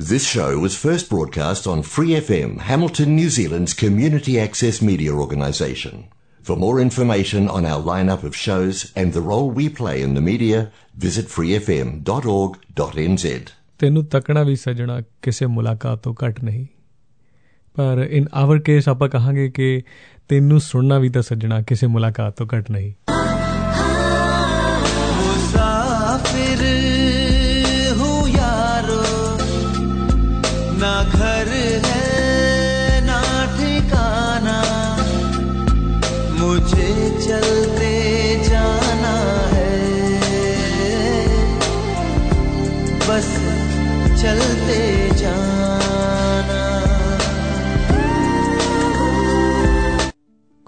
This show was first broadcast on Free FM, Hamilton, New Zealand's community access media organisation. For more information on our lineup of shows and the role we play in the media, visit freefm.org.nz. ਤੈਨੂੰ ਤੱਕਣਾ ਵੀ ਸਜਣਾ ਕਿਸੇ ਮੁਲਾਕਾਤ ਤੋਂ ਘੱਟ ਨਹੀਂ ਪਰ in our case ਆਪਾਂ ਕਹਾਂਗੇ ਕਿ ਤੈਨੂੰ ਸੁਣਨਾ ਵੀ ਤਾਂ ਸੱਜਣਾ ਕਿਸੇ ਮੁਲਾਕਾਤ ਤੋਂ ਘੱਟ ਨਹੀਂ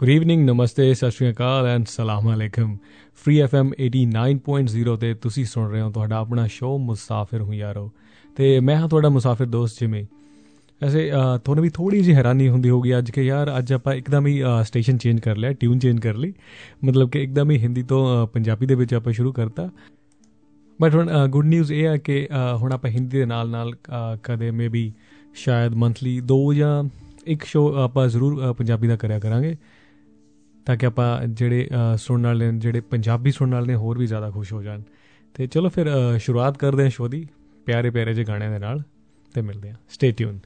ਗੁੱਡ ਈਵਨਿੰਗ ਨਮਸਤੇ ਸਤਿ ਸ਼੍ਰੀ ਅਕਾਲ ਐਂਡ ਸਲਾਮ ਅਲੈਕਮ। ਫ੍ਰੀ ਐਫਐਮ 89.0 ਤੇ ਤੁਸੀਂ ਸੁਣ ਰਹੇ ਹੋ ਤੁਹਾਡਾ ਆਪਣਾ ਸ਼ੋਅ ਮੁਸਾਫਿਰ ਹੂੰ ਯਾਰੋ। ਤੇ ਮੈਂ ਹਾਂ ਤੁਹਾਡਾ ਮੁਸਾਫਿਰ ਦੋਸਤ ਜਿਮੀ। ਐਸੇ ਅ, ਤੁਹਾਨੂੰ ਵੀ ਥੋੜੀ ਜਿਹੀ ਹੈਰਾਨੀ ਹੁੰਦੀ ਹੋਗੀ ਅੱਜ ਕਿ ਯਾਰ ਅੱਜ ਆਪਾਂ ਇੱਕਦਮ ਹੀ ਸਟੇਸ਼ਨ ਚੇਂਜ ਕਰ ਲਿਆ ਟਿਊਨ ਚੇਂਜ ਕਰ ਲਈ। ਮਤਲਬ ਕਿ ਇੱਕਦਮ ਹੀ ਹਿੰਦੀ ਤੋਂ ਅ, ਪੰਜਾਬੀ ਦੇ ਵਿੱਚ ਆਪਾਂ ਸ਼ੁਰੂ ਕਰਤਾ। ਬਟ ਹੁਣ ਗੁੱਡ ਨਿਊਜ਼ ਇਹ ਹੈ ਕਿ ਅ, ਹੁਣ ਆਪਾਂ ਹਿੰਦੀ ਦੇ ਨਾਲ ਨਾਲ ਅ, ਕਦੇ ਮੇਬੀ ਸ਼ਾਇਦ ਮੰਥਲੀ ਦੋ ਜਾਂ ਇੱਕ ਸ਼ੋਅ ਆਪਾਂ ਜ਼ਰੂਰ ਅ, ਪੰਜਾਬੀ ਦਾ ਕਰਿਆ ਕਰਾਂਗੇ। ਤਾਂ ਕਿ ਆਪਾਂ ਜਿਹੜੇ ਅ, ਸੁਣਨ ਵਾਲੇ ਨੇ ਜਿਹੜੇ ਪੰਜਾਬੀ ਸੁਣਨ ਵਾਲੇ ਨੇ ਹੋਰ ਵੀ ਜ਼ਿਆਦਾ ਖੁਸ਼ ਹੋ ਜਾਣ। ਤੇ ਚਲੋ ਫਿਰ ਅ, ਸ਼ੁਰੂਆਤ ਕਰਦੇ ਹਾਂ ਸ਼ੋਅ ਦੀ ਪਿਆਰੇ ਪਿਆਰੇ ਜਿਹੇ ਗਾਣਿਆਂ ਦੇ ਨਾਲ ਤੇ ਮਿਲਦੇ ਹਾਂ। ਸਟੇ ਟਿਊਨ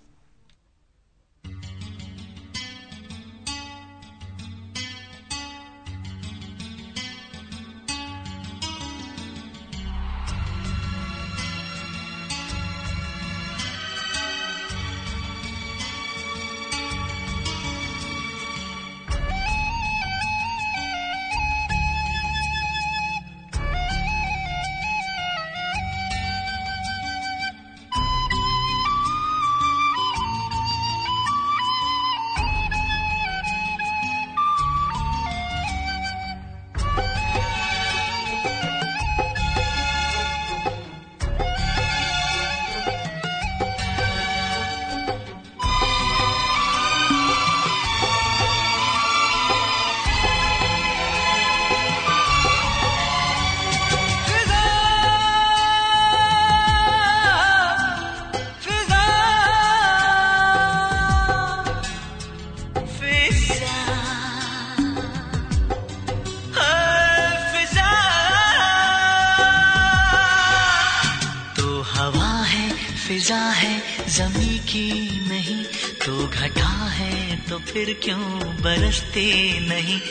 फिर क्यों बरसते नहीं?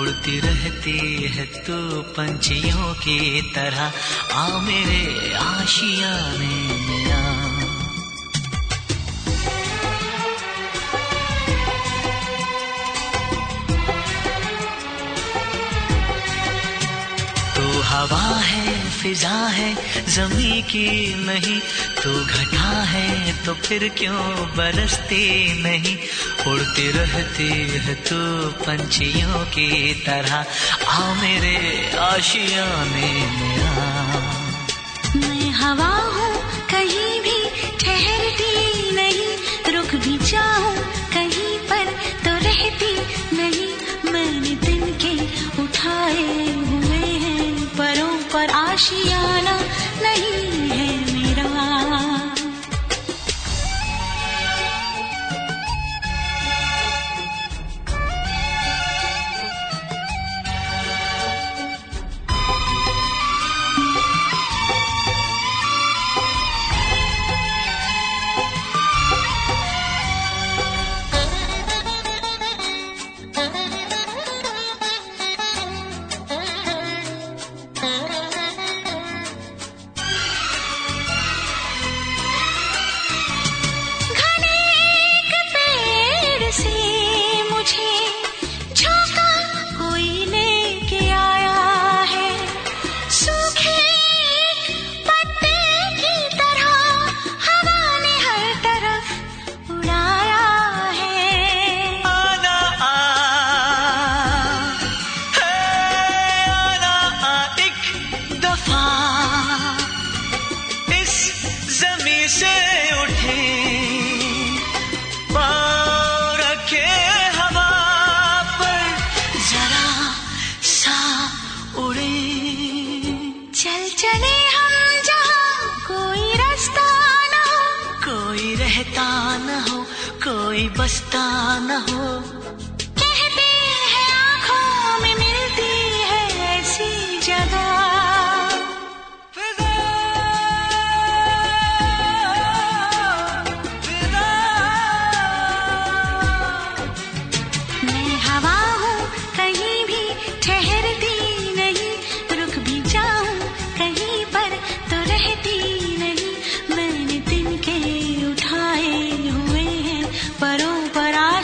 उड़ती रहती है तू पंछियों की तरह। आ मेरे आशियाने में हवा है, फिजा है, जमी की नहीं। तो घटा है तो फिर क्यों बरसती नहीं? उड़ती रहती है तू पंछियों की तरह। आ मेरे आशियाने में मैं हवा हूँ, कहीं भी ठहरती नहीं। रुक भी जाऊँ, कहीं पर तो रहती नहीं। मैंने दिन के उठाए हुए हैं, परों पर आशियाना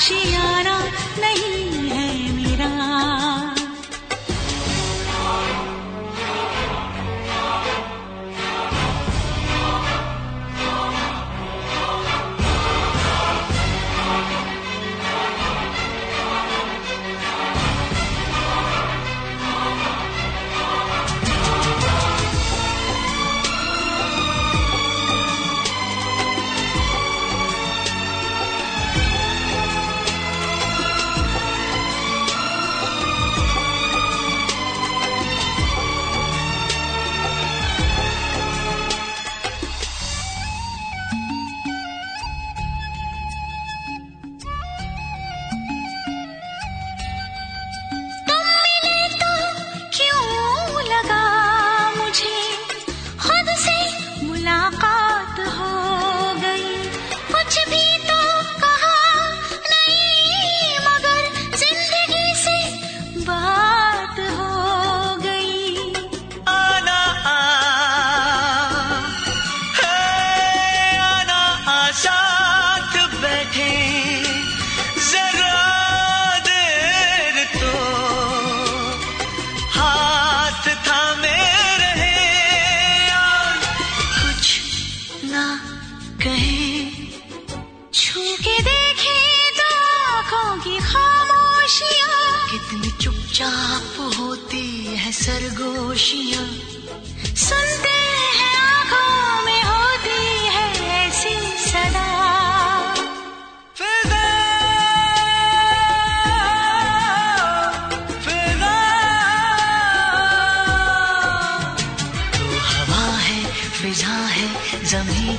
夕阳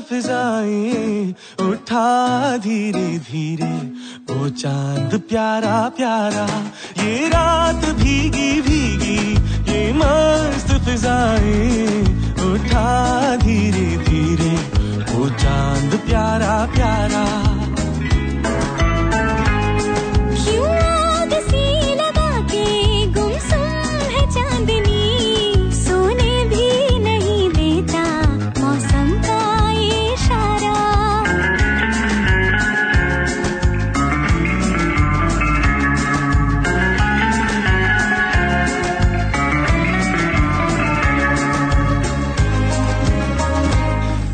फिजाएँ उठा धीरे धीरे। वो चाँद प्यारा प्यारा, ये रात भीगी भीगी, ये मस्त फिजाएँ। उठा धीरे धीरे वो चाँद प्यारा प्यारा।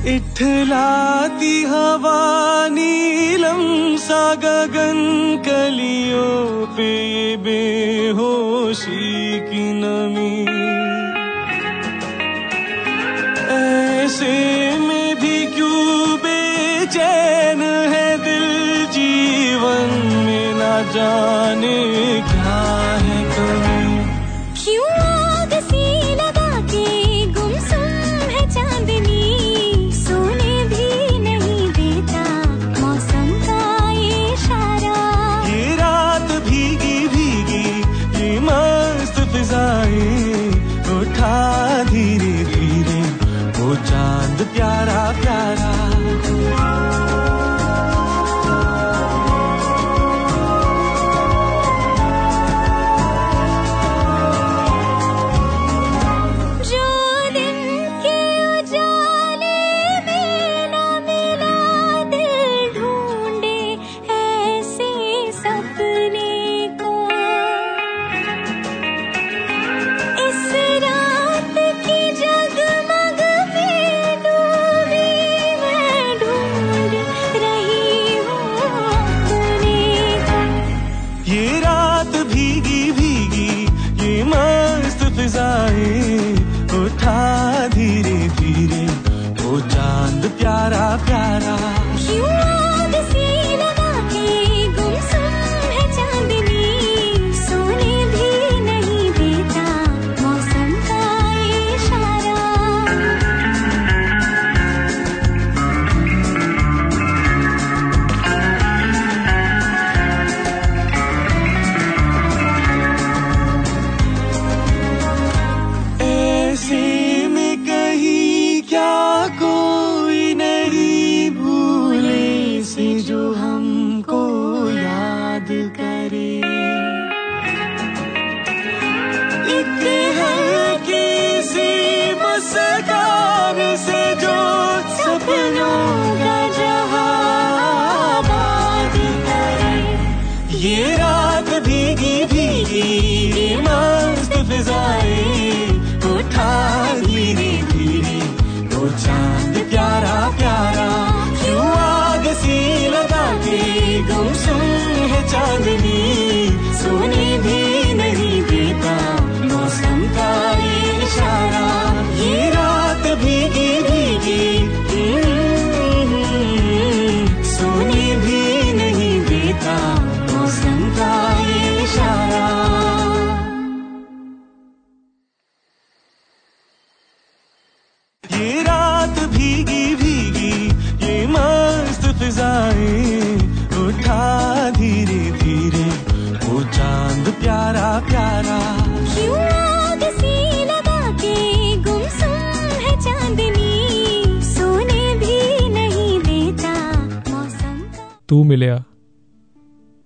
इठलाती हवा नीलम सा गगन कलियों पे बेहोशी की नमी। ऐसे में भी क्यों बेचैन है दिल जीवन में ना जाने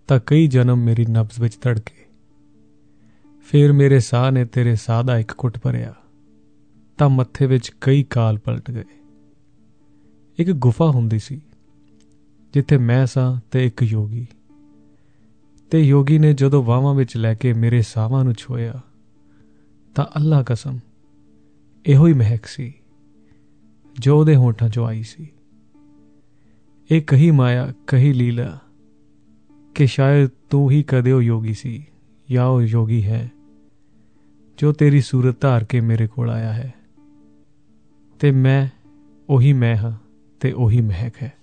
ਤਾਂ ਕਈ ਜਨਮ ਮੇਰੀ ਨਬਜ਼ ਵਿੱਚ ਧੜਕੇ। ਫਿਰ ਮੇਰੇ ਸਾਹ ਨੇ ਤੇਰੇ ਸਾਹ ਦਾ ਇੱਕ ਘੁੱਟ ਭਰਿਆ, ਤਾਂ ਮੱਥੇ ਵਿੱਚ ਕਈ ਕਾਲ ਪਲਟ ਗਏ। ਇੱਕ ਗੁਫਾ ਹੁੰਦੀ ਸੀ, ਜਿੱਥੇ ਮੈਂ ਸਾਂ ਤੇ ਇੱਕ ਯੋਗੀ। ਤੇ ਯੋਗੀ ਨੇ ਜਦੋਂ ਵਾਵਾਂ ਵਿੱਚ ਲੈ ਕੇ ਮੇਰੇ ਸਾਹਾਂ ਨੂੰ ਛੋਇਆ ਤਾਂ ਅੱਲਾ ਕਸਮ, ਇਹੋ ਹੀ ਮਹਿਕ ਸੀ, ਜੋ ਉਹਦੇ ਹੋਠਾਂ 'ਚੋਂ ਆਈ ਸੀ। ਇਹ ਕਹੀ ਮਾਇਆ, ਕਹੀ ਲੀਲਾ ਕਿ ਸ਼ਾਇਦ ਤੂੰ ਹੀ ਕਦੇ ਉਹ ਯੋਗੀ ਸੀ ਜਾਂ ਉਹ ਯੋਗੀ ਹੈ ਜੋ ਤੇਰੀ ਸੂਰਤ ਧਾਰ ਕੇ ਮੇਰੇ ਕੋਲ ਆਇਆ ਹੈ ਤੇ ਮੈਂ ਉਹੀ ਮੈਂ ਹਾਂ ਤੇ ਉਹੀ ਮਹਿਕ ਹੈ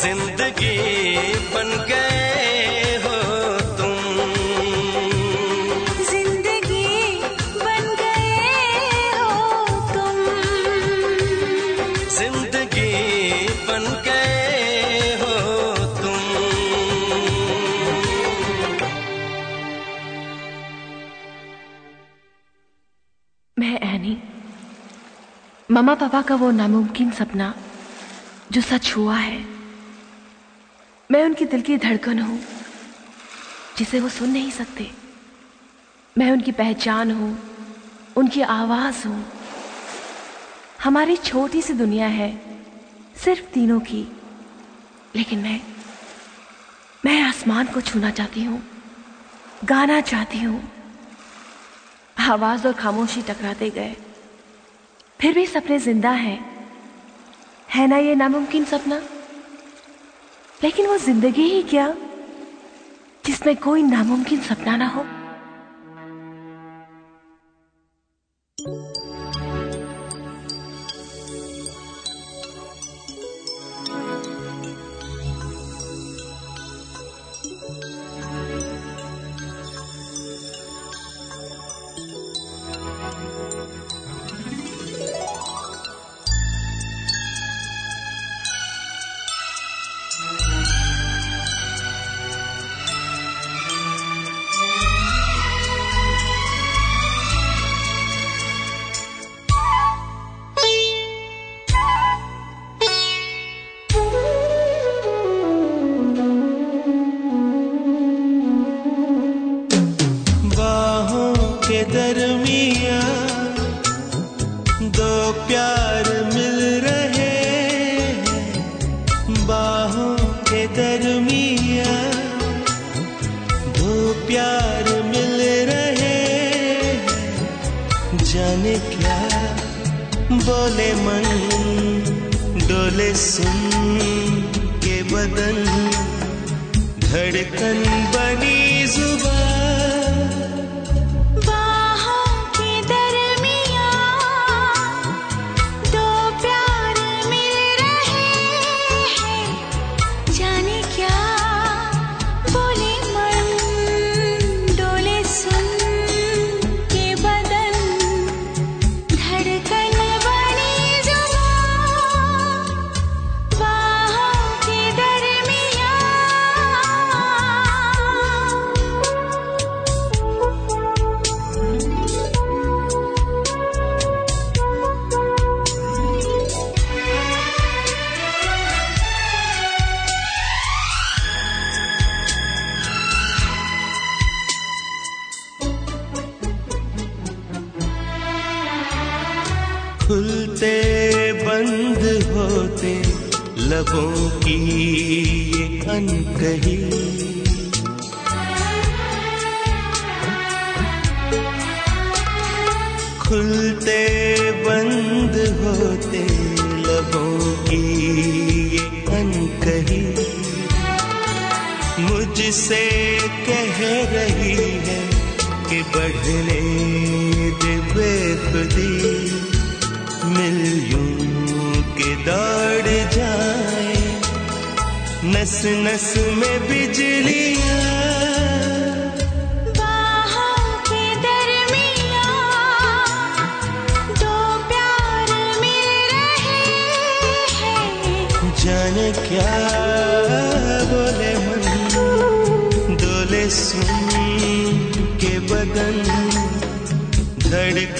ज़िंदगी बन गए हो तुम। ज़िंदगी बन गए हो तुम। ज़िंदगी बन गए हो तुम। मैं एनी मम्मा पापा का वो नामुमकिन सपना जो सच हुआ है। मैं उनकी दिल की धड़कन हूँ, जिसे वो सुन नहीं सकते। मैं उनकी पहचान हूँ, उनकी आवाज़ हूँ। हमारी छोटी सी दुनिया है, सिर्फ़ तीनों की। लेकिन मैं मैं आसमान को छूना चाहती हूँ, गाना चाहती हूँ। आवाज़ और खामोशी टकराते गए। फिर भी सपने ज़िंदा हैं। है ना ये नामुमकिन सपना? लेकिन वो ज़िंदगी ही क्या? जिसमें कोई नामुमकिन सपना ना हो। प्यार मिल रहे बाहों के दरमिया दो प्यार मिल रहे जाने क्या बोले मन, डोले सुन के बदन। धड़कन बनी ज़ुबान कदी मिल के दौड़ जाए। नस नस में बिजली जाने क्या बोले मन डोले सुन के बदन धड़क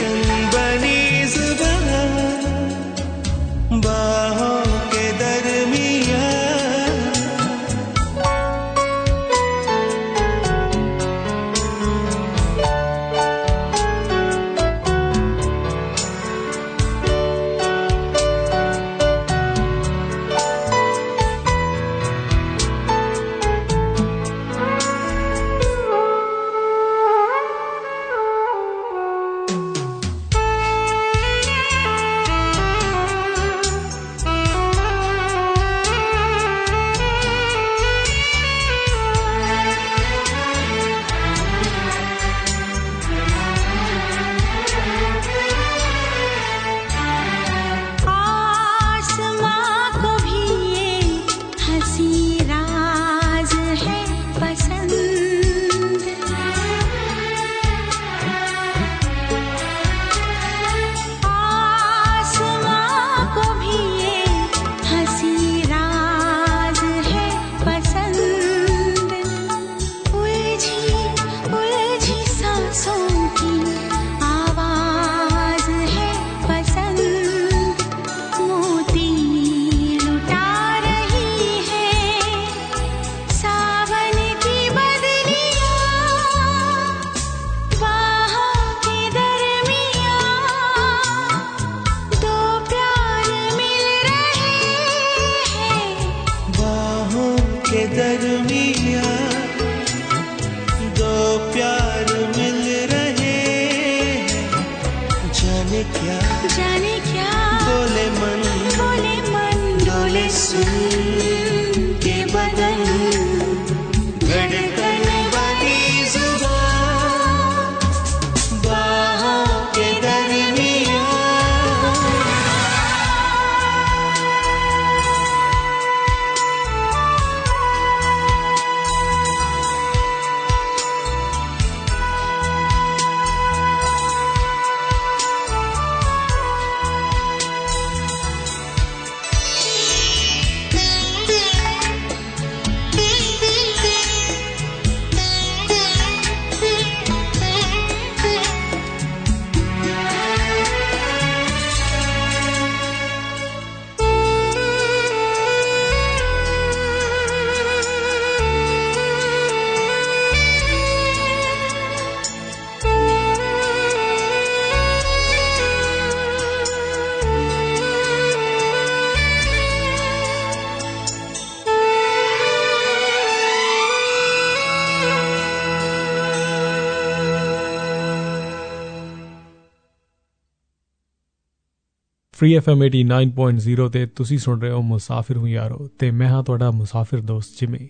ਫ੍ਰੀ ਐਫਐਮ 89.0 ਤੇ ਤੁਸੀਂ ਸੁਣ ਰਹੇ ਹੋ ਮੁਸਾਫਿਰ ਹੂੰ ਯਾਰੋ ਤੇ ਮੈਂ ਹਾਂ ਤੁਹਾਡਾ ਮੁਸਾਫਿਰ ਦੋਸਤ ਜਿਮੀ।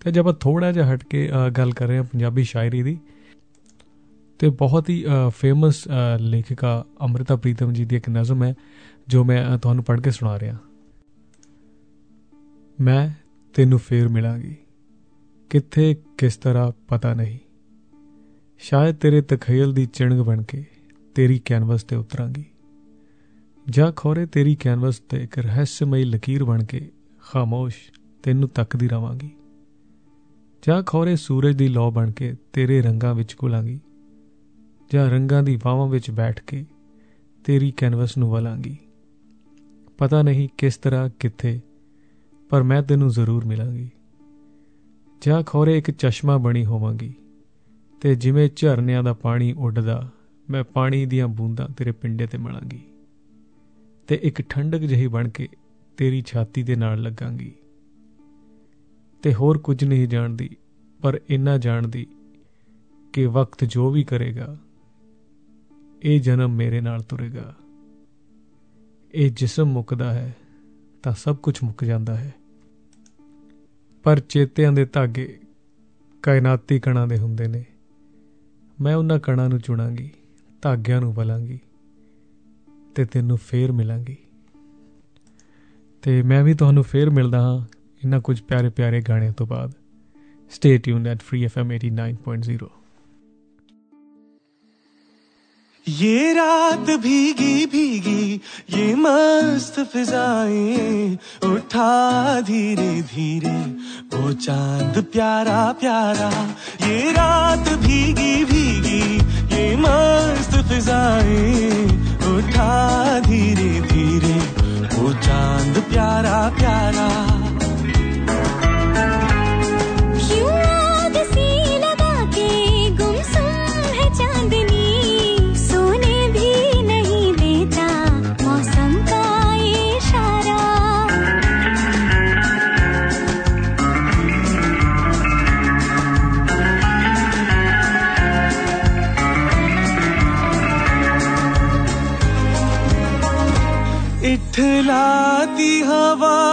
ਤੇ ਜਦ ਆਪਾਂ ਥੋੜਾ ਜਿਹਾ ਹਟ ਕੇ ਗੱਲ ਕਰ ਰਹੇ ਹਾਂ ਪੰਜਾਬੀ ਸ਼ਾਇਰੀ ਦੀ। ਤੇ ਬਹੁਤ ਹੀ ਫੇਮਸ ਲੇਖਿਕਾ ਅਮ੍ਰਿਤਾ ਪ੍ਰੀਤਮ ਜੀ ਦੀ ਇੱਕ ਨਜ਼ਮ ਹੈ, ਜੋ ਮੈਂ ਤੁਹਾਨੂੰ ਪੜ੍ਹ ਕੇ ਸੁਣਾ ਰਿਹਾ। ਮੈਂ ਤੈਨੂੰ ਫੇਰ ਮਿਲਾਂਗੀ। ਕਿੱਥੇ, ਕਿਸ ਤਰ੍ਹਾਂ, ਪਤਾ ਨਹੀਂ। ਸ਼ਾਇਦ ਤੇਰੇ ਤਖੀਲ ਦੀ ਚਿਣਗ ਬਣ ਕੇ ਤੇਰੀ ਕੈਨਵਸ ਤੇ ਉਤਰਾਂਗੀ। ਜਾਂ ਖੋਰੇ ਤੇਰੀ ਕੈਨਵਸ ਤੇ ਇੱਕ ਰਹੱਸਮਈ ਲਕੀਰ ਬਣ ਕੇ ਖਾਮੋਸ਼ ਤੈਨੂੰ ਤੱਕਦੀ ਰਵਾਂਗੀ। ਜਾਂ ਖੋਰੇ ਸੂਰਜ ਦੀ ਲੋ ਬਣ ਕੇ ਤੇਰੇ ਰੰਗਾਂ ਵਿੱਚ ਘੁਲਾਂਗੀ। ਜਾਂ ਰੰਗਾਂ ਦੀ ਵਾਵਾਂ ਵਿੱਚ ਬੈਠ ਕੇ ਤੇਰੀ ਕੈਨਵਸ ਨੂੰ ਵਲਾਂਗੀ। ਪਤਾ ਨਹੀਂ ਕਿਸ ਤਰ੍ਹਾਂ, ਕਿੱਥੇ, ਪਰ ਮੈਂ ਤੈਨੂੰ ਜ਼ਰੂਰ ਮਿਲਾਂਗੀ। ਜਾਂ ਖੋਰੇ ਇੱਕ ਚਸ਼ਮਾ ਬਣੀ ਹੋਵਾਂਗੀ ਤੇ ਜਿਵੇਂ ਝਰਨਿਆਂ ਦਾ ਪਾਣੀ ਉੱਡਦਾ, ਮੈਂ ਪਾਣੀ ਦੀਆਂ ਬੂੰਦਾਂ ਤੇਰੇ ਪਿੰਡੇ ਤੇ ਮਲਾਂਗੀ। ਤੇ ਇੱਕ ਠੰਡਕ ਜਿਹੀ ਬਣ ਕੇ ਤੇਰੀ ਛਾਤੀ ਦੇ ਨਾਲ ਲੱਗਾਂਗੀ। ਤੇ ਹੋਰ ਕੁਝ ਨਹੀਂ ਜਾਣਦੀ, ਪਰ ਇੰਨਾ ਜਾਣਦੀ ਕਿ ਵਕਤ ਜੋ ਵੀ ਕਰੇਗਾ, ਇਹ ਜਨਮ ਮੇਰੇ ਨਾਲ ਤੁਰੇਗਾ। ਇਹ ਜਿਸਮ ਮੁੱਕਦਾ ਹੈ, ਤਾਂ ਸਭ ਕੁਝ ਮੁੱਕ ਜਾਂਦਾ ਹੈ। ਪਰ ਚੇਤਿਆਂ ਦੇ ਧਾਗੇ ਕਾਇਨਾਤੀ ਕਣਾਂ ਦੇ ਹੁੰਦੇ ਨੇ। ਮੈਂ ਉਹਨਾਂ ਕਣਾਂ ਨੂੰ ਚੁਣਾਂਗੀ, ਧਾਗਿਆਂ ਨੂੰ ਬਲਾਂਗੀ। ਤੇ ਤੈਨੂੰ ਫੇਰ ਮਿਲਾਂਗੀ ਤੇ ਮੈਂ ਵੀ ਤੁਹਾਨੂੰ ਫੇਰ ਮਿਲਦਾ ਹਾਂ ਇਹਨਾਂ ਕੁਝ ਪਿਆਰੇ ਪਿਆਰੇ ਗਾਣਿਆਂ ਤੋਂ ਬਾਅਦ stay tune at Free FM 89.0 ये रात भीगी भीगी ये मस्त फिजाएं उठा धीरे धीरे वो चांद प्यारा प्यारा ये रात भीगी भीगी इठलाती हवा।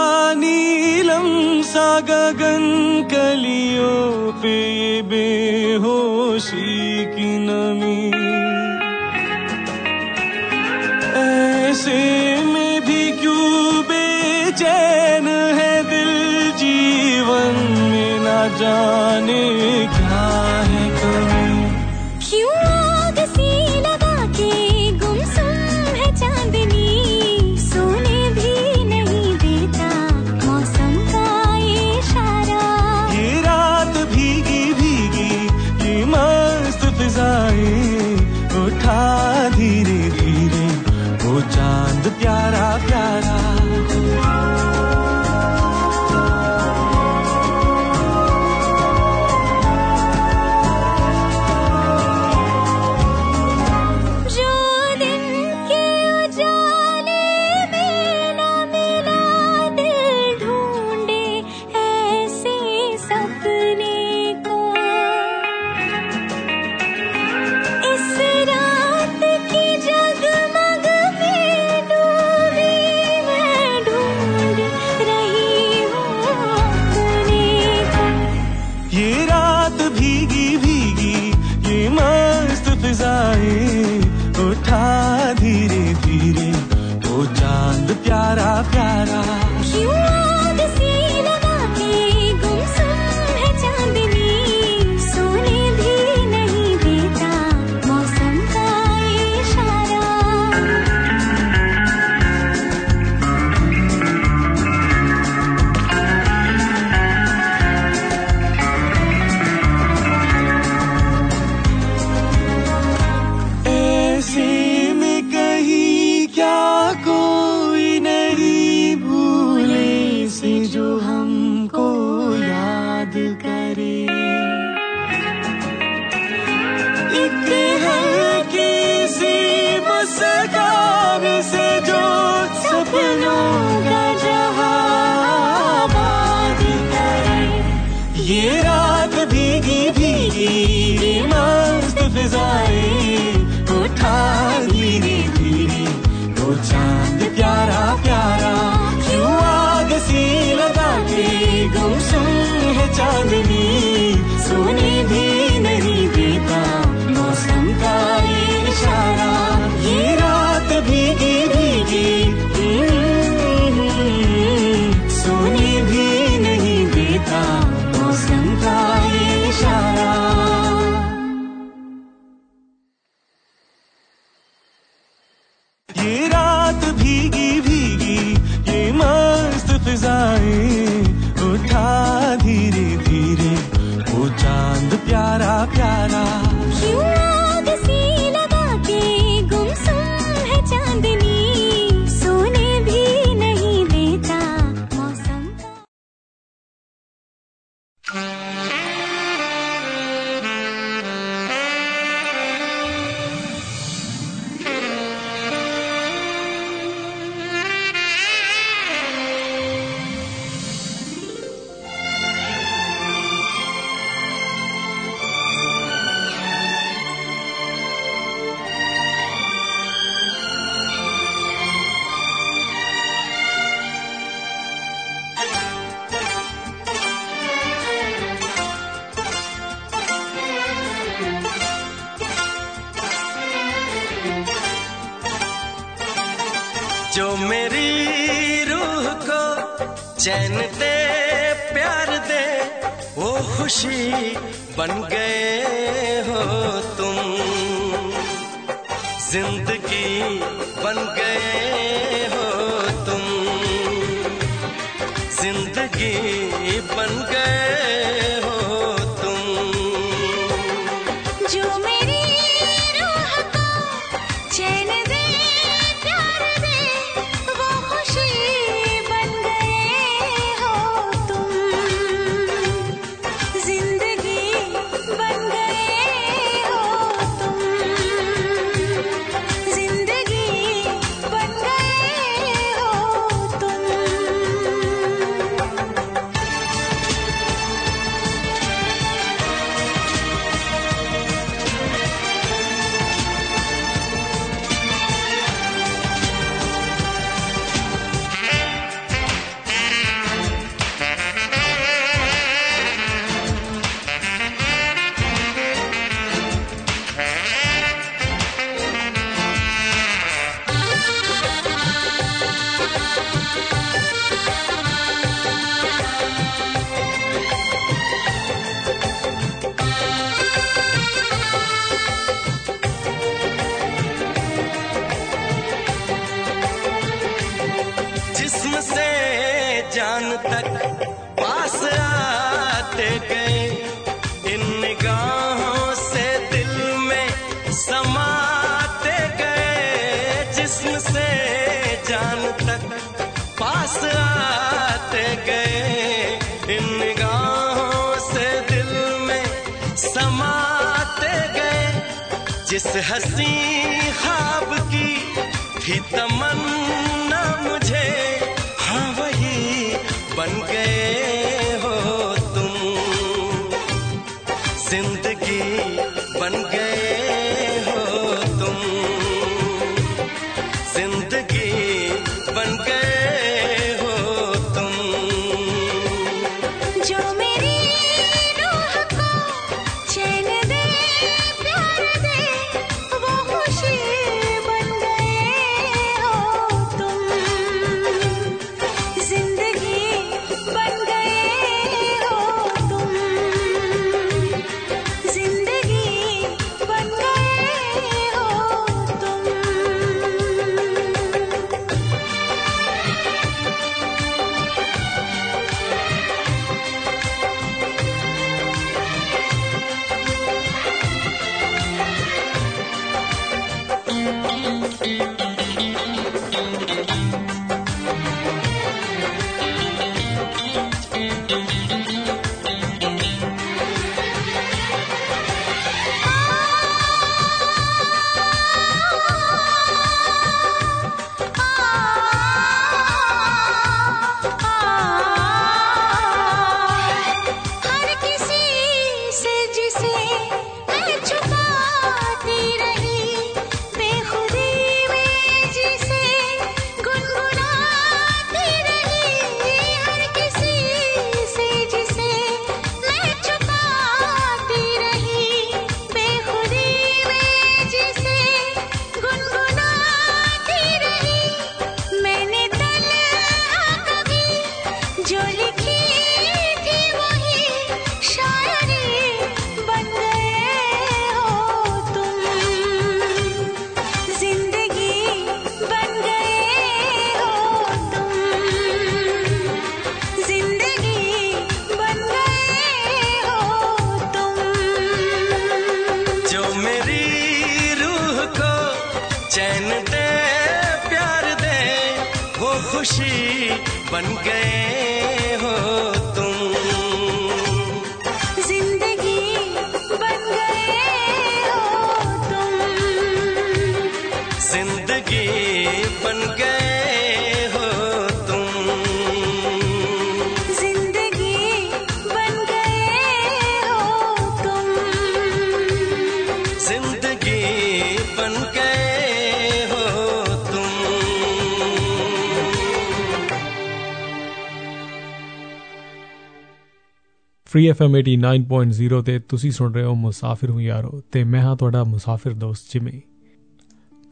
ਫ੍ਰੀ ਐਫਐਮ 89.0 ਤੇ ਤੁਸੀਂ ਸੁਣ ਰਹੇ ਹੋ ਮੁਸਾਫਿਰ ਹੂੰ ਯਾਰੋ ਤੇ ਮੈਂ ਹਾਂ ਤੁਹਾਡਾ ਮੁਸਾਫਿਰ ਦੋਸਤ ਜਿਮੀ।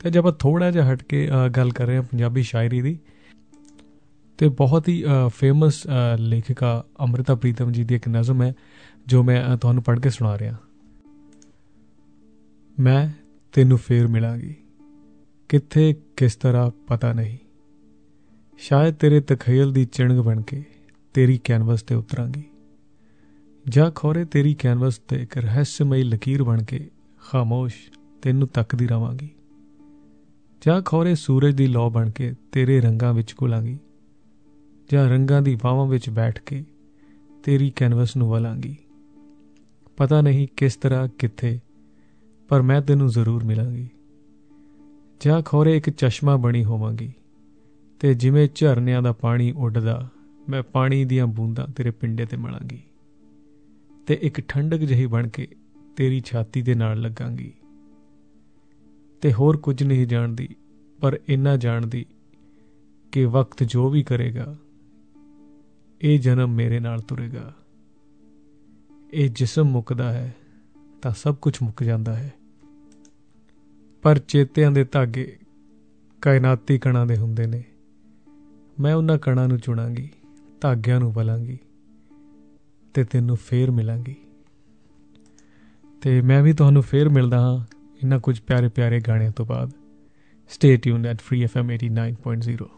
ਤੇ ਜਦ ਆਪਾਂ ਥੋੜਾ ਜਿਹਾ ਹਟ ਕੇ ਅ, ਗੱਲ ਕਰ ਰਹੇ ਹਾਂ ਪੰਜਾਬੀ ਸ਼ਾਇਰੀ ਦੀ। ਤੇ ਬਹੁਤ ਹੀ ਫੇਮਸ ਲੇਖਿਕਾ ਅੰਮ੍ਰਿਤਾ ਪ੍ਰੀਤਮ ਜੀ ਦੀ ਇੱਕ ਨਜ਼ਮ ਹੈ ਜੋ ਮੈਂ ਅ, ਤੁਹਾਨੂੰ ਪੜ੍ਹ ਕੇ ਸੁਣਾ ਰਿਹਾ। ਮੈਂ ਤੈਨੂੰ ਫੇਰ ਮਿਲਾਂਗੀ। ਕਿੱਥੇ ਕਿਸ ਤਰ੍ਹਾਂ ਪਤਾ ਨਹੀਂ। ਸ਼ਾਇਦ ਤੇਰੇ ਤਖਯਲ ਦੀ ਚਿਣਗ ਬਣ ਕੇ ਤੇਰੀ ਕੈਨਵਸ ਤੇ ਉਤਰਾਂਗੀ। ਜਾਂ ਖੋਰੇ ਤੇਰੀ ਕੈਨਵਸ ਤੇ ਇੱਕ ਰਹੱਸਮਈ ਲਕੀਰ ਬਣ ਕੇ ਖਾਮੋਸ਼ ਤੈਨੂੰ ਤੱਕਦੀ ਰਵਾਂਗੀ। ਜਾਂ ਖੋਰੇ ਸੂਰਜ ਦੀ ਲੋ ਬਣ ਕੇ ਤੇਰੇ ਰੰਗਾਂ ਵਿੱਚ ਘੁਲਾਂਗੀ, ਜਾਂ ਰੰਗਾਂ ਦੀ ਬਾਹਾਂ ਵਿੱਚ ਬੈਠ ਕੇ ਤੇਰੀ ਕੈਨਵਸ ਨੂੰ ਵਲਾਂਗੀ। ਪਤਾ ਨਹੀਂ ਕਿਸ ਤਰ੍ਹਾਂ, ਕਿੱਥੇ, ਪਰ ਮੈਂ ਤੈਨੂੰ ਜ਼ਰੂਰ ਮਿਲਾਂਗੀ। ਜਾਂ ਖੋਰੇ ਇੱਕ ਚਸ਼ਮਾ ਬਣੀ ਹੋਵਾਂਗੀ ਤੇ ਜਿਵੇਂ ਝਰਨਿਆਂ ਦਾ ਪਾਣੀ ਉੱਡਦਾ, ਮੈਂ ਪਾਣੀ ਦੀਆਂ ਬੂੰਦਾਂ ਤੇਰੇ ਪਿੰਡੇ ਤੇ ਮਲਾਂਗੀ। ਤੇ ਇੱਕ ਠੰਡਕ ਜਿਹੀ ਬਣ ਕੇ ਤੇਰੀ ਛਾਤੀ ਦੇ ਨਾਲ ਲੱਗਾਂਗੀ। ਤੇ ਹੋਰ ਕੁਝ ਨਹੀਂ ਜਾਣਦੀ, ਪਰ ਇੰਨਾ ਜਾਣਦੀ ਕਿ ਵਕਤ ਜੋ ਵੀ ਕਰੇਗਾ, ਇਹ ਜਨਮ ਮੇਰੇ ਨਾਲ ਤੁਰੇਗਾ। ਇਹ ਜਿਸਮ ਮੁੱਕਦਾ ਹੈ, ਤਾਂ ਸਭ ਕੁਝ ਮੁੱਕ ਜਾਂਦਾ ਹੈ। ਪਰ ਚੇਤਿਆਂ ਦੇ ਧਾਗੇ ਕਾਇਨਾਤੀ ਕਣਾਂ ਦੇ ਹੁੰਦੇ ਨੇ। ਮੈਂ ਉਹਨਾਂ ਕਣਾਂ ਨੂੰ ਚੁਣਾਂਗੀ, ਧਾਗਿਆਂ ਨੂੰ ਬਲਾਂਗੀ। ਤੇ ਤੈਨੂੰ ਫੇਰ ਮਿਲਾਂਗੀ। ਤੇ ਮੈਂ ਵੀ ਤੁਹਾਨੂੰ ਫੇਰ ਮਿਲਦਾ ਹਾਂ ਇਹਨਾਂ ਕੁਝ ਪਿਆਰੇ ਪਿਆਰੇ ਗਾਣਿਆਂ ਤੋਂ ਬਾਅਦ। Stay tuned at free FM 89.0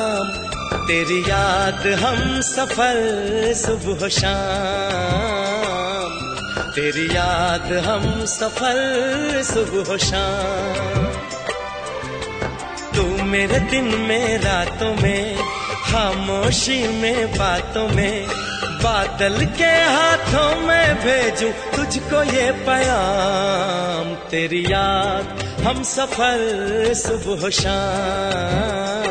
तेरी याद हम सफल सुबह शाम। तेरी याद हम सफल सुबह शाम। तू मेरे दिन में, रातों में, खामोशी में, बातों में, बादल के हाथों में भेजूं तुझको ये पैगाम। तेरी याद हम सफल सुबह शाम।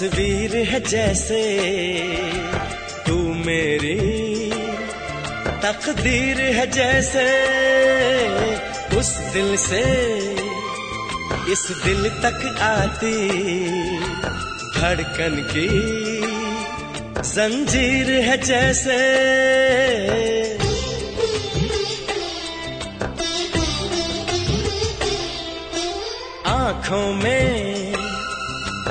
तस्वीर है जैसे तू मेरी तकदीर है जैसे उस दिल से इस दिल तक आती धड़कन की जंजीर है जैसे। आँखों में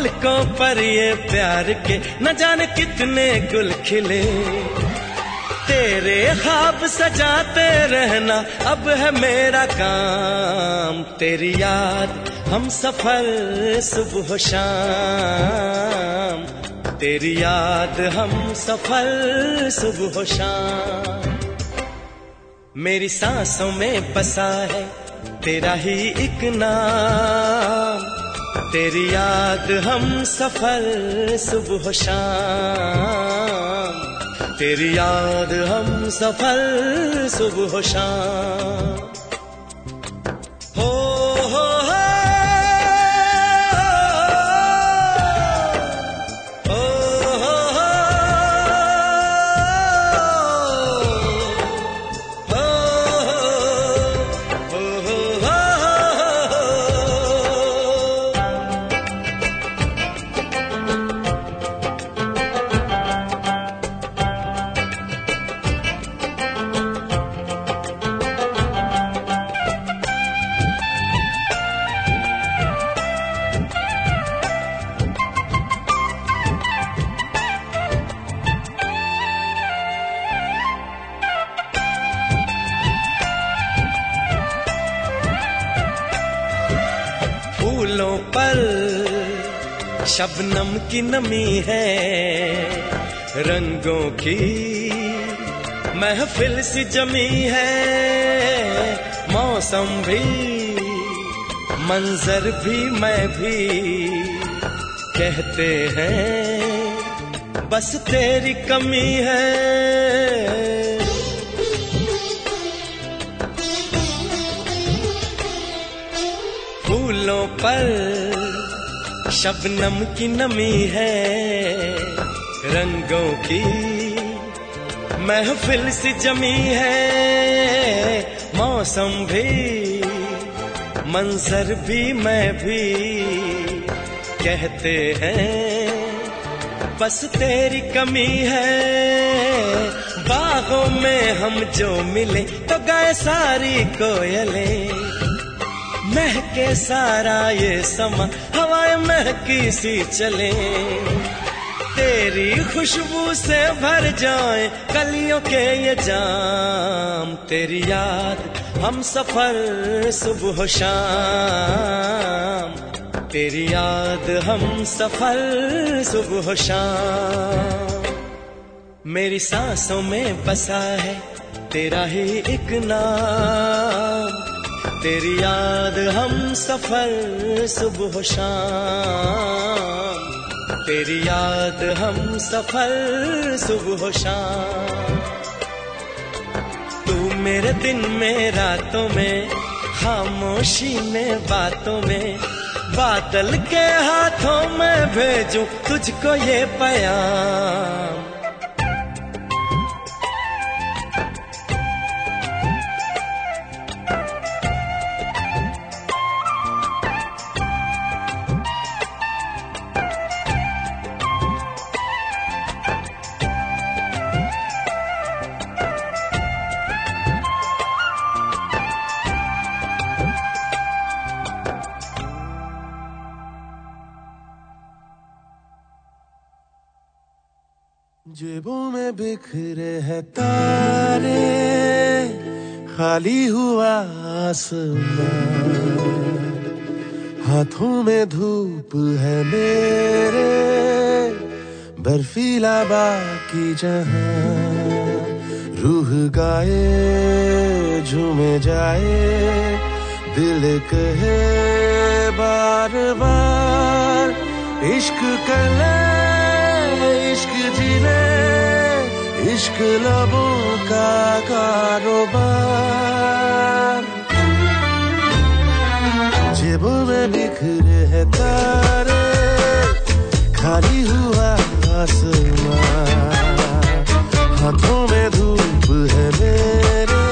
पलकों पर ये प्यार के न जाने कितने गुल खिले। तेरे ख्वाब सजाते रहना अब है मेरा काम। तेरी याद हम सफ़र सुबह शाम। तेरी याद हम सफ़र सुबह शाम। मेरी सांसों में बसा है, तेरा ही एक नाम। तेरी याद हम सफ़र सुबह शाम। तेरी याद हम सफ़र सुबह शाम। की नमी है रंगों की महफिल सी जमी है मौसम भी, मंजर भी मैं भी कहते हैं, बस तेरी कमी है। फूलों पर शबनम की नमी है, रंगों की महफिल सी जमी है। मौसम भी, मंजर भी, मैं भी कहते हैं, बस तेरी कमी है। बागों में हम जो मिले तो गाए सारी कोयलें महके सारा ये समा, हवाएँ महकी सी चले। तेरी खुशबू से भर जाए, कलियों के ये जाम। तेरी याद हम सफ़र सुबह शाम। तेरी याद हम सफ़र सुबह शाम। मेरी सांसों में बसा है, तेरा ही एक नाम। तेरी याद हम सफ़र सुबह शाम। तेरी याद हम सफ़र सुबह शाम। तू मेरे दिन में, रातों में, खामोशी में, बातों में, बादल के हाथों में भेजूं तुझको ये प्याम हाथों में धूप है मेरे, बर्फीला बाकी जहाँ रूह गाए, झूमे जाए, दिल कहे बार बार इश्क कर इश्क जीने, इश्क लबों का कारोबार। जेबों में बिखरे है तारे, खाली हुआ आसमां हाथों में धूप है मेरे,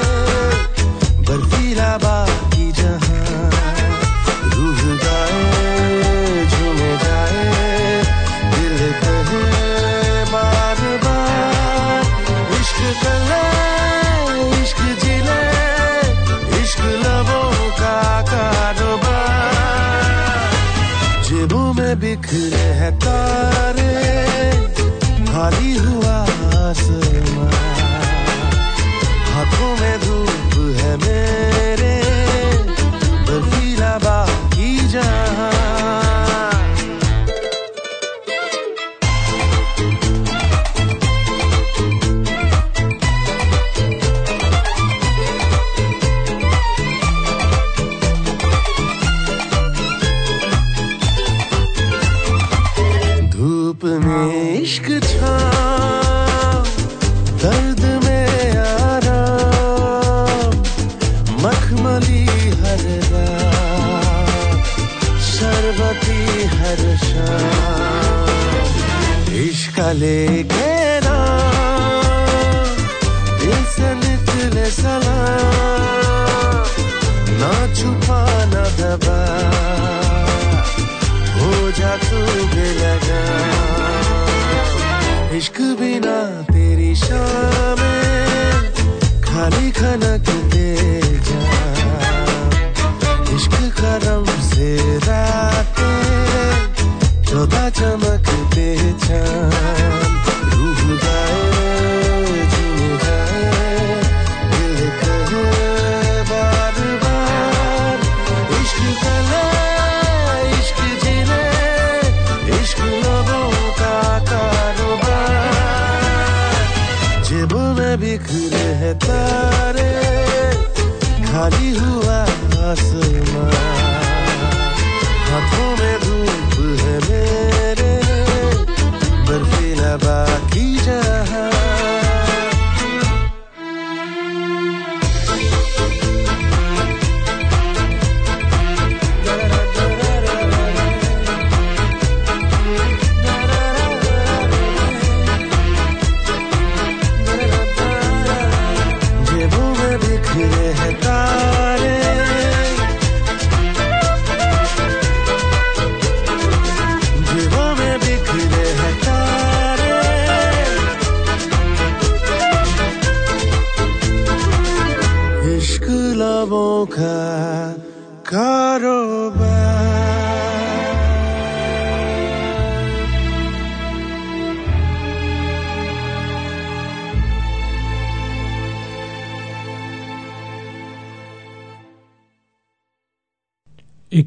बर्फीला बाकी बिखरे है तारे खाली हुआ आसमां हाथों में धूप है मेरे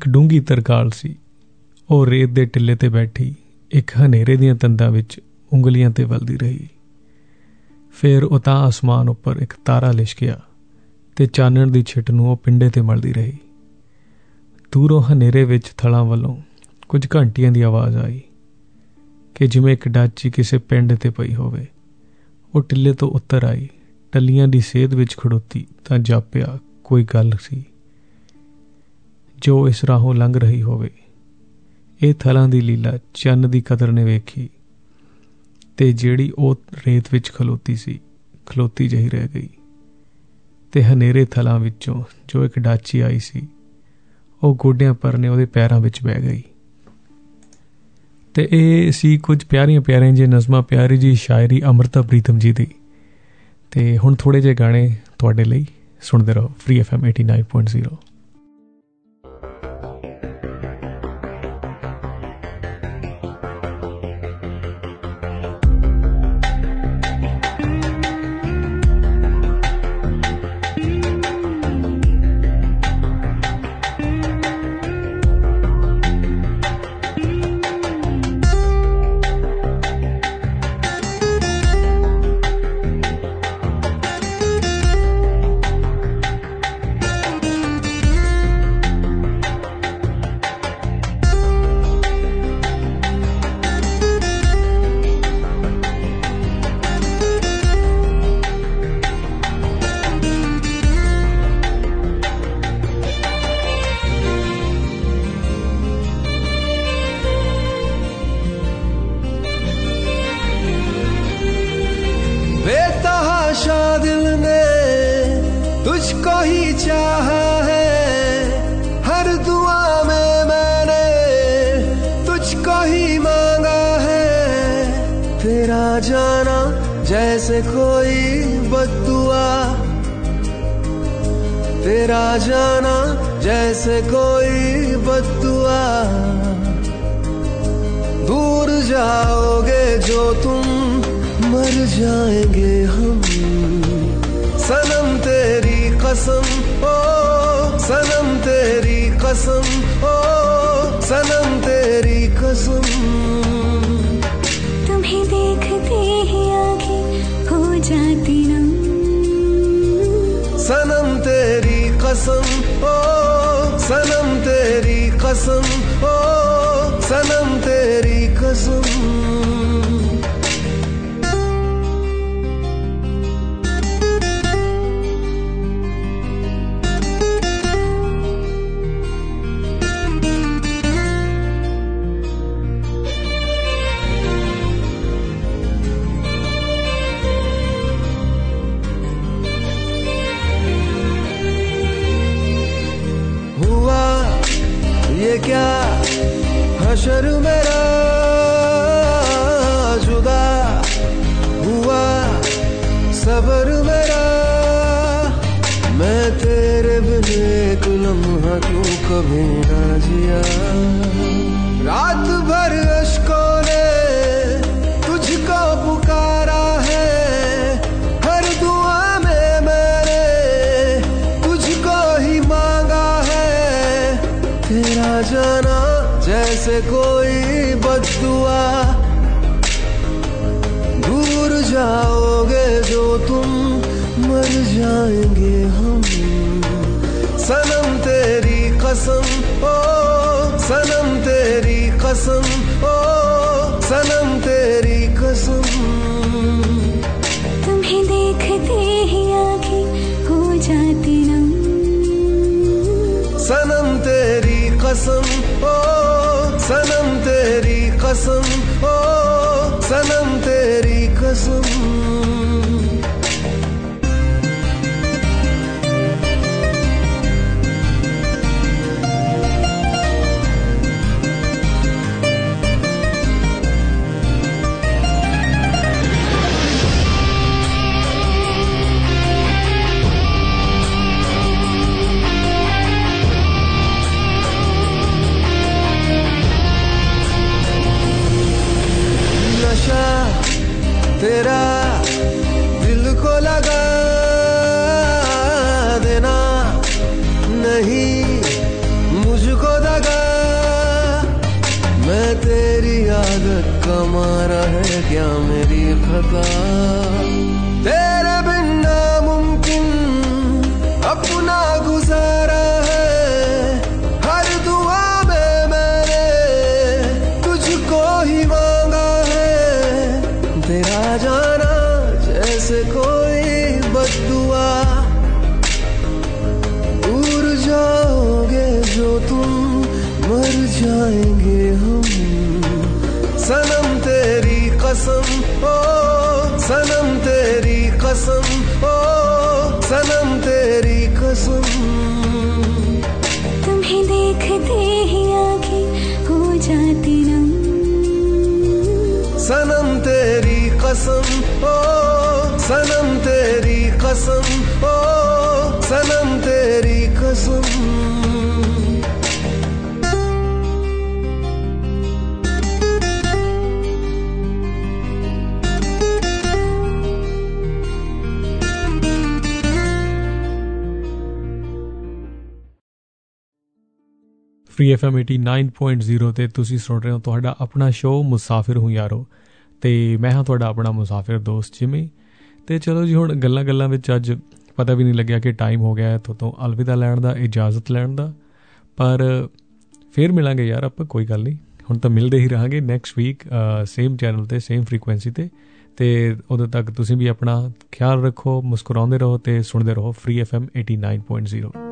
ਇੱਕ ਡੂੰਗੀ ਤਰਕਾਲ ਸੀ। ਉਹ ਰੇਤ ਦੇ ਟਿੱਲੇ ਤੇ ਬੈਠੀ, ਇੱਕ ਹਨੇਰੇ ਦੀਆਂ ਤੰਦਾਂ ਵਿੱਚ ਉਂਗਲੀਆਂ ਤੇ ਵਲਦੀ ਰਹੀ। ਫਿਰ ਉਹ ਤਾਂ ਅਸਮਾਨ ਉੱਪਰ ਇੱਕ ਤਾਰਾ ਲਿਸ਼ਕਿਆ ਤੇ ਚਾਨਣ ਦੀ ਛਿਟ ਨੂੰ ਉਹ ਪਿੰਡੇ ਤੇ ਮਲਦੀ ਰਹੀ। ਦੂਰੋਂ ਹਨੇਰੇ ਵਿੱਚ ਥਲਾਂ ਵੱਲੋਂ ਕੁਝ ਘੰਟੀਆਂ ਦੀ ਆਵਾਜ਼ ਆਈ ਕਿ ਜਿਵੇਂ ਇੱਕ ਡਾਚੀ ਕਿਸੇ ਪਿੰਡ ਤੇ ਪਈ ਹੋਵੇ। ਉਹ ਟਿੱਲੇ ਤੋਂ ਉੱਤਰ ਆਈ, ਟੱਲੀਆਂ ਦੀ ਸੇਧ ਵਿੱਚ ਖੜੋਤੀ ਤਾਂ ਜਾਪਿਆ, ਕੋਈ ਗੱਲ ਸੀ। ਜੋ ਇਸ ਰਾਹੋਂ ਲੰਘ ਰਹੀ ਹੋਵੇ। ਇਹ ਥਲਾਂ ਦੀ ਲੀਲਾ ਚੰਨ ਦੀ ਕਦਰ ਨੇ ਵੇਖੀ ਤੇ ਜਿਹੜੀ ਉਹ ਰੇਤ ਵਿੱਚ ਖਲੋਤੀ ਸੀ, ਖਲੋਤੀ ਜਹੀ ਰਹਿ ਗਈ। ਤੇ ਹਨੇਰੇ ਥਲਾਂ ਵਿੱਚੋਂ ਜੋ ਇੱਕ ਡਾਚੀ ਆਈ ਸੀ, ਉਹ ਗੋਡਿਆਂ ਪਰਨੇ ਉਹਦੇ ਪੈਰਾਂ ਵਿੱਚ ਬਹਿ ਗਈ। ਤੇ ਇਹ ਸੀ ਕੁਝ ਪਿਆਰੀਆਂ ਪਿਆਰੀਆਂ ਜੇ ਨਜ਼ਮਾਂ, ਪਿਆਰੀ ਜੀ ਸ਼ਾਇਰੀ ਅਮਰਤਾ ਪ੍ਰੀਤਮ ਜੀ ਦੀ। ਤੇ ਹੁਣ ਥੋੜੇ ਜਿਹੇ ਗਾਣੇ ਤੁਹਾਡੇ ਲਈ ਸੁਣਦੇ ਰਹੋ ਫ੍ਰੀ ਐਫਐਮ 89.0 क्यों कभी तेरा दिल को लगा देना नहीं, मुझको दगा। मैं तेरी आदत का मारा है क्या मेरी खता? तेरे ਐਫਐਮ 89.0 ਤੇ ਤੁਸੀਂ ਸੁਣ ਰਹੇ ਹੋ ਤੁਹਾਡਾ ਆਪਣਾ ਸ਼ੋਅ ਮੁਸਾਫਿਰ ਹੂੰ ਯਾਰੋ। ਤੇ ਮੈਂ ਹਾਂ ਤੁਹਾਡਾ ਆਪਣਾ ਮੁਸਾਫਿਰ ਦੋਸਤ ਜਿਮੀ ਤੇ ਚਲੋ ਜੀ, ਹੁਣ ਗੱਲਾਂ ਗੱਲਾਂ ਵਿੱਚ ਅੱਜ ਪਤਾ ਵੀ ਨਹੀਂ ਲੱਗਿਆ ਕਿ ਟਾਈਮ ਹੋ ਗਿਆ ਹੈ ਤੋਂ ਅਲਵਿਦਾ ਲੈਣ ਦਾ, ਇਜਾਜ਼ਤ ਲੈਣ ਦਾ। ਪਰ ਫੇਰ ਮਿਲਾਂਗੇ ਯਾਰ ਆਪਾਂ, ਕੋਈ ਗੱਲ ਨਹੀਂ। ਹੁਣ ਤਾਂ ਮਿਲਦੇ ਹੀ ਰਹਾਂਗੇ ਨੈਕਸਟ ਵੀਕ ਸੇਮ ਚੈਨਲ ਤੇ ਸੇਮ ਫ੍ਰੀਕੁਐਂਸੀ ਤੇ। ਤੇ ਉਦੋਂ ਤੱਕ ਤੁਸੀਂ ਵੀ ਆਪਣਾ ਖਿਆਲ ਰੱਖੋ, ਮੁਸਕਰਾਉਂਦੇ ਰਹੋ ਤੇ ਸੁਣਦੇ ਰਹੋ free FM 89.0